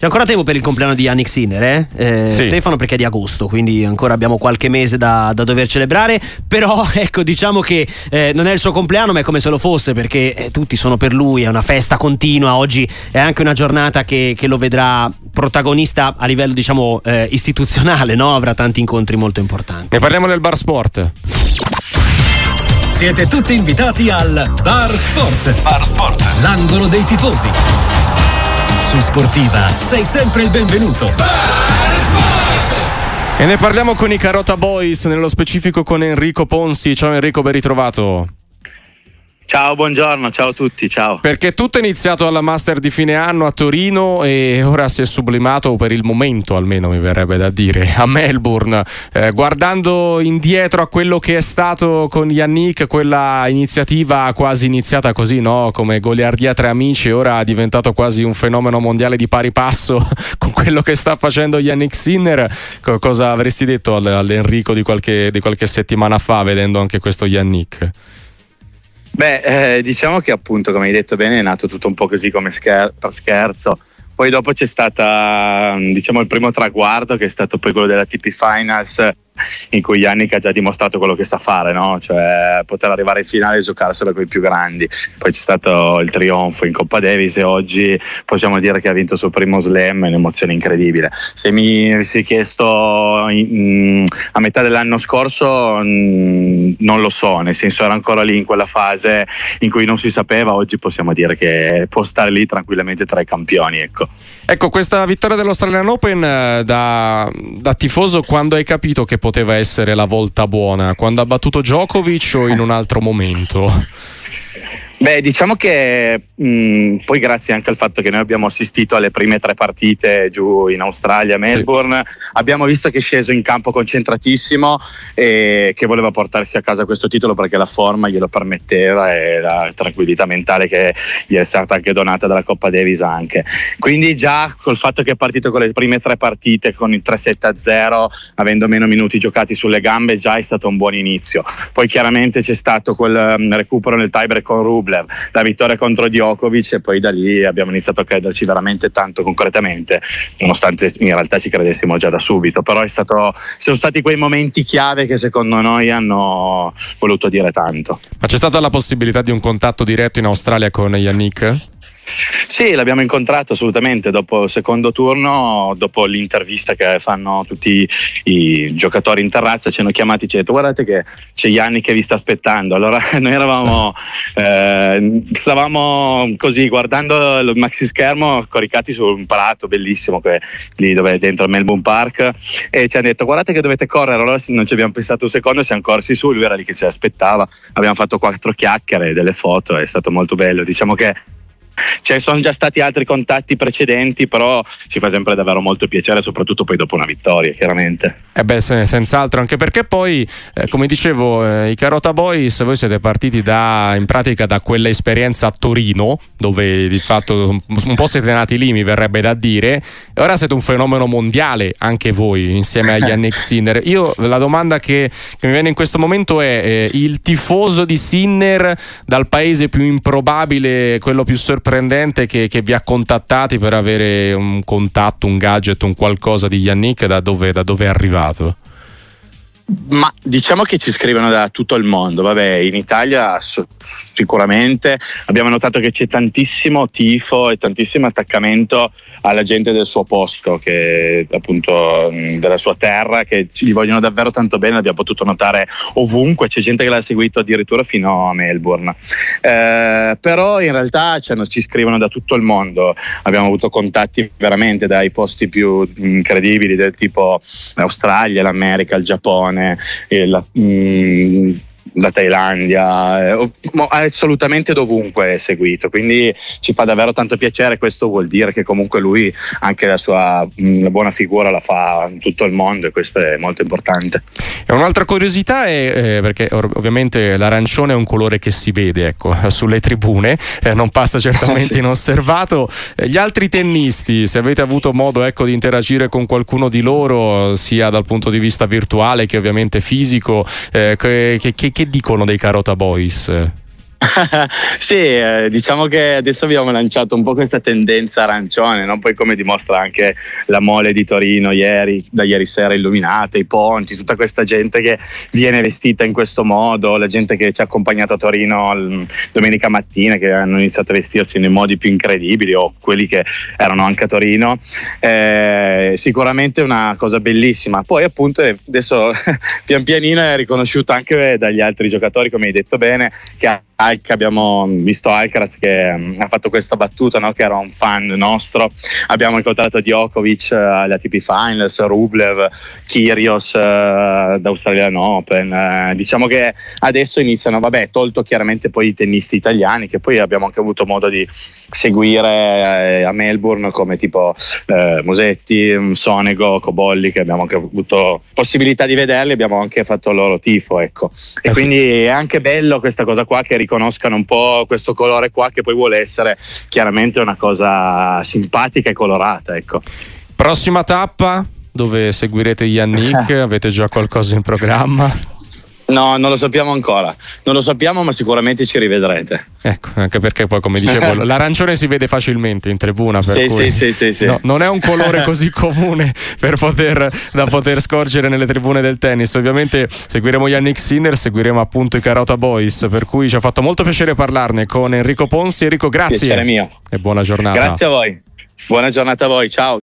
C'è ancora tempo per il compleanno di Yannick Sinner, eh? Eh, sì. Stefano, perché è di agosto, quindi ancora abbiamo qualche mese da, da dover celebrare. Però, ecco, diciamo che eh, non è il suo compleanno, ma è come se lo fosse, perché eh, tutti sono per lui, è una festa continua. Oggi è anche una giornata che, che lo vedrà protagonista a livello, diciamo, eh, istituzionale, no? Avrà tanti incontri molto importanti. Ne parliamo nel Bar Sport. Siete tutti invitati al Bar Sport. Bar Sport. L'angolo dei tifosi su Sportiva sei sempre il benvenuto. E ne parliamo con i Carota Boys, nello specifico con Enrico Ponsi. Ciao Enrico, ben ritrovato. Ciao, buongiorno, ciao a tutti, ciao. Perché tutto è iniziato alla Master di fine anno a Torino e ora si è sublimato per il momento, almeno mi verrebbe da dire, a Melbourne. Eh, guardando indietro a quello che è stato con Yannick, quella iniziativa quasi iniziata così, no? Come goliardia tra amici, ora è diventato quasi un fenomeno mondiale di pari passo con quello che sta facendo Yannick Sinner. cosa avresti detto all'Enrico di qualche, di qualche settimana fa vedendo anche questo Yannick? Beh, eh, diciamo che appunto, come hai detto bene, è nato tutto un po' così come scher- per scherzo. Poi dopo c'è stato diciamo, il primo traguardo che è stato poi quello della TP Finals in cui Yannick ha già dimostrato quello che sa fare, no? cioè poter arrivare in finale e giocarsela con i più grandi. Poi c'è stato il trionfo in Coppa Davis e oggi possiamo dire che ha vinto il suo primo slam, è un'emozione incredibile. Se mi avessi chiesto in, a metà dell'anno scorso mh, non lo so, nel senso era ancora lì in quella fase in cui non si sapeva, oggi possiamo dire che può stare lì tranquillamente tra i campioni. Ecco, ecco questa vittoria dell'Australian Open eh, da, da tifoso quando hai capito che poteva essere la volta buona? Quando ha battuto Djokovic o in un altro momento? Beh, diciamo che mh, poi grazie anche al fatto che noi abbiamo assistito alle prime tre partite giù in Australia, Melbourne, sì. abbiamo visto che è sceso in campo concentratissimo e che voleva portarsi a casa questo titolo perché la forma glielo permetteva e la tranquillità mentale che gli è stata anche donata dalla Coppa Davis anche. Quindi già col fatto che è partito con le prime tre partite con il 3-7-0, avendo meno minuti giocati sulle gambe, già è stato un buon inizio. Poi chiaramente c'è stato quel um, recupero nel tiebreak con Rubio Rublev, la vittoria contro Djokovic e poi da lì abbiamo iniziato a crederci veramente tanto concretamente, nonostante in realtà ci credessimo già da subito, però stato, sono stati quei momenti chiave che secondo noi hanno voluto dire tanto. Ma c'è stata la possibilità di un contatto diretto in Australia con Yannick? Sì, l'abbiamo incontrato assolutamente dopo il secondo turno, dopo l'intervista che fanno tutti i giocatori in terrazza, ci hanno chiamati e ci hanno detto guardate che c'è Yanni che vi sta aspettando. Allora noi eravamo, eh, stavamo così guardando il maxi schermo coricati su un prato bellissimo che, lì dove dentro il Melbourne Park e ci hanno detto guardate che dovete correre. Allora non ci abbiamo pensato un secondo, siamo corsi su, lui era lì che ci aspettava, abbiamo fatto quattro chiacchiere, delle foto, è stato molto bello. Diciamo che ci sono già stati altri contatti precedenti, però ci fa sempre davvero molto piacere, soprattutto poi dopo una vittoria, chiaramente. Eh beh, senz'altro, anche perché poi, eh, come dicevo, eh, i Carota Boys, voi siete partiti da, in pratica da quell'esperienza a Torino, dove di fatto un po' siete nati lì, mi verrebbe da dire, e ora siete un fenomeno mondiale, anche voi, insieme agli Yannick Sinner. Io la domanda che, che, mi viene in questo momento è eh, il tifoso di Sinner dal paese più improbabile, quello più sorprendente, sorprendente che, che, vi ha contattati per avere un contatto, un gadget, un qualcosa di Yannick da dove, da dove è arrivato? Ma diciamo che ci scrivono da tutto il mondo, vabbè, in Italia sicuramente. Abbiamo notato che c'è tantissimo tifo e tantissimo attaccamento alla gente del suo posto, che appunto della sua terra, che gli vogliono davvero tanto bene, l'abbiamo potuto notare ovunque, c'è gente che l'ha seguito addirittura fino a Melbourne. Eh, però in realtà cioè, ci scrivono da tutto il mondo, abbiamo avuto contatti veramente dai posti più incredibili del tipo l'Australia, l'America, il Giappone la, mh, mm, la Thailandia, eh, assolutamente dovunque è seguito, quindi ci fa davvero tanto piacere, questo vuol dire che comunque lui anche la sua mh, la buona figura la fa in tutto il mondo e questo è molto importante. E un'altra curiosità è, eh, perché ovviamente l'arancione è un colore che si vede ecco, sulle tribune, eh, non passa certamente sì. inosservato, gli altri tennisti, se avete avuto modo ecco, di interagire con qualcuno di loro, sia dal punto di vista virtuale che ovviamente fisico, eh, che, che, che dicono dei Carota Boys? sì, eh, diciamo che adesso abbiamo lanciato un po' questa tendenza arancione, no? poi come dimostra anche la mole di Torino ieri, da ieri sera illuminata, i ponti, tutta questa gente che viene vestita in questo modo, la gente che ci ha accompagnato a Torino l- domenica mattina, che hanno iniziato a vestirsi nei modi più incredibili o quelli che erano anche a Torino, eh, sicuramente una cosa bellissima. Poi appunto adesso pian pianino è riconosciuto anche dagli altri giocatori, come hai detto bene, che Alc, abbiamo visto Alcaraz che um, ha fatto questa battuta no? che era un fan nostro abbiamo incontrato Djokovic uh, alle ATP Finals Rublev, Kyrgios uh, da Australian Open uh, diciamo che adesso iniziano vabbè tolto chiaramente poi i tennisti italiani che poi abbiamo anche avuto modo di seguire a Melbourne come tipo Mosetti, mm, Sonego, Cobolli che abbiamo anche avuto possibilità di vederli abbiamo anche fatto il loro tifo ecco e eh quindi sì. è anche bello questa cosa qua che riconoscano un po' questo colore qua che poi vuole essere chiaramente una cosa simpatica e colorata. Ecco. Prossima tappa dove seguirete Yannick? Avete già qualcosa in programma? No, non lo sappiamo ancora. Non lo sappiamo, ma sicuramente ci rivedrete. Ecco, anche perché poi, come dicevo, l'arancione si vede facilmente in tribuna. Per sì, cui sì, sì, sì, no, non è un colore così comune poter, da poter scorgere nelle tribune del tennis. Ovviamente seguiremo Yannick Sinner, seguiremo appunto i Carota Boys. Per cui ci ha fatto molto piacere parlarne con Enrico Ponzi. Enrico, grazie. Piacere mio. E buona giornata. Grazie a voi. Buona giornata a voi. Ciao.